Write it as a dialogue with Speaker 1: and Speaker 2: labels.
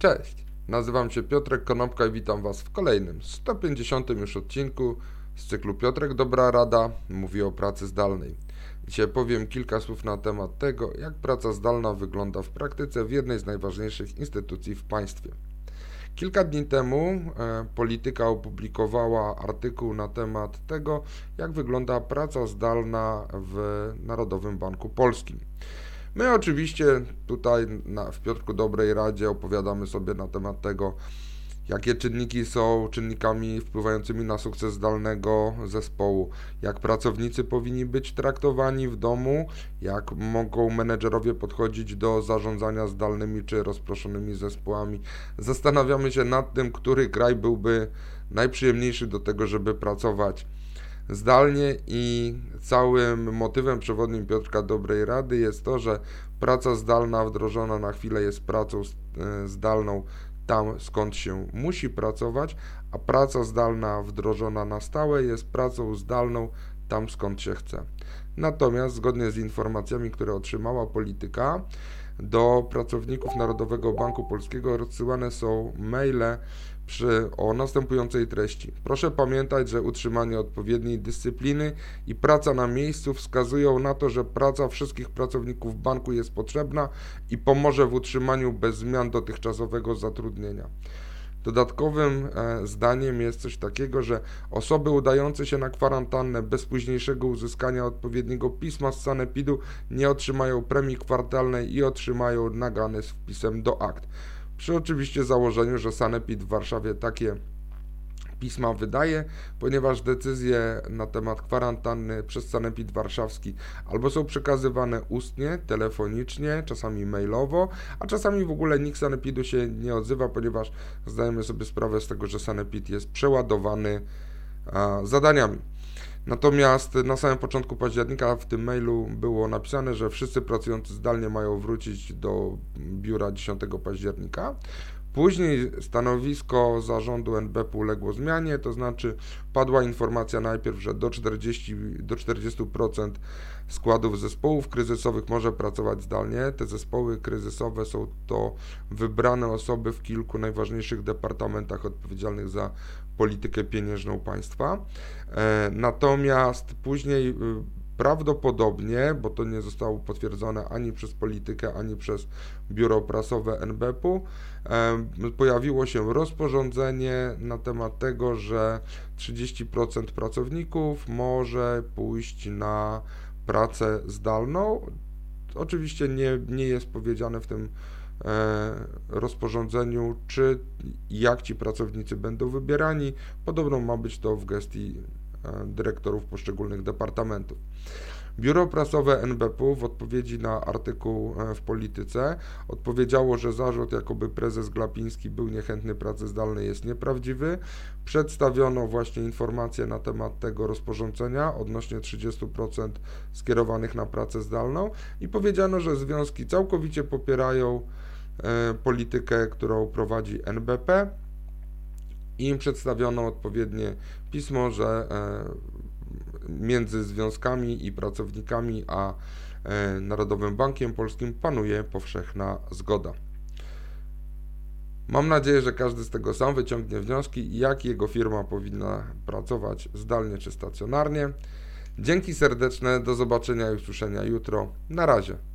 Speaker 1: Cześć, nazywam się Piotrek Konopka i witam Was w kolejnym, 150 już odcinku z cyklu Piotrek Dobra Rada mówi o pracy zdalnej. Dzisiaj powiem kilka słów na temat tego, jak praca zdalna wygląda w praktyce w jednej z najważniejszych instytucji w państwie. Kilka dni temu e, Polityka opublikowała artykuł na temat tego, jak wygląda praca zdalna w Narodowym Banku Polskim. My oczywiście tutaj na, w Piotrku Dobrej Radzie opowiadamy sobie na temat tego, jakie czynniki są czynnikami wpływającymi na sukces zdalnego zespołu, jak pracownicy powinni być traktowani w domu, jak mogą menedżerowie podchodzić do zarządzania zdalnymi czy rozproszonymi zespołami. Zastanawiamy się nad tym, który kraj byłby najprzyjemniejszy do tego, żeby pracować zdalnie i całym motywem przewodnim Piotrka Dobrej Rady jest to, że praca zdalna wdrożona na chwilę jest pracą e, zdalną tam, skąd się musi pracować, a praca zdalna wdrożona na stałe jest pracą zdalną tam, skąd się chce. Natomiast zgodnie z informacjami, które otrzymała polityka, do pracowników Narodowego Banku Polskiego rozsyłane są maile przy, o następującej treści. Proszę pamiętać, że utrzymanie odpowiedniej dyscypliny i praca na miejscu wskazują na to, że praca wszystkich pracowników banku jest potrzebna i pomoże w utrzymaniu bez zmian dotychczasowego zatrudnienia. Dodatkowym e, zdaniem jest coś takiego, że osoby udające się na kwarantannę bez późniejszego uzyskania odpowiedniego pisma z sanepidu nie otrzymają premii kwartalnej i otrzymają nagany z wpisem do akt. Przy oczywiście założeniu, że sanepid w Warszawie takie pisma wydaje, ponieważ decyzje na temat kwarantanny przez Sanepid Warszawski albo są przekazywane ustnie, telefonicznie, czasami mailowo, a czasami w ogóle nikt Sanepidu się nie odzywa, ponieważ zdajemy sobie sprawę z tego, że Sanepid jest przeładowany a, zadaniami. Natomiast na samym początku października w tym mailu było napisane, że wszyscy pracujący zdalnie mają wrócić do biura 10 października. Później stanowisko zarządu NBP uległo zmianie, to znaczy padła informacja najpierw, że do 40%, do 40% składów zespołów kryzysowych może pracować zdalnie. Te zespoły kryzysowe są to wybrane osoby w kilku najważniejszych departamentach odpowiedzialnych za politykę pieniężną państwa. E, natomiast później y, Prawdopodobnie, bo to nie zostało potwierdzone ani przez politykę, ani przez biuro prasowe NBP-u, pojawiło się rozporządzenie na temat tego, że 30% pracowników może pójść na pracę zdalną. Oczywiście nie, nie jest powiedziane w tym e, rozporządzeniu, czy jak ci pracownicy będą wybierani. Podobno ma być to w gestii dyrektorów poszczególnych departamentów. Biuro prasowe NBP w odpowiedzi na artykuł e, w Polityce odpowiedziało, że zarzut, jakoby prezes Glapiński był niechętny pracy zdalnej jest nieprawdziwy. Przedstawiono właśnie informacje na temat tego rozporządzenia odnośnie 30% skierowanych na pracę zdalną i powiedziano, że związki całkowicie popierają e, politykę, którą prowadzi NBP im przedstawiono odpowiednie pismo, że e, między związkami i pracownikami a e, Narodowym Bankiem Polskim panuje powszechna zgoda. Mam nadzieję, że każdy z tego sam wyciągnie wnioski, jak jego firma powinna pracować zdalnie czy stacjonarnie. Dzięki serdeczne, do zobaczenia i usłyszenia jutro. Na razie.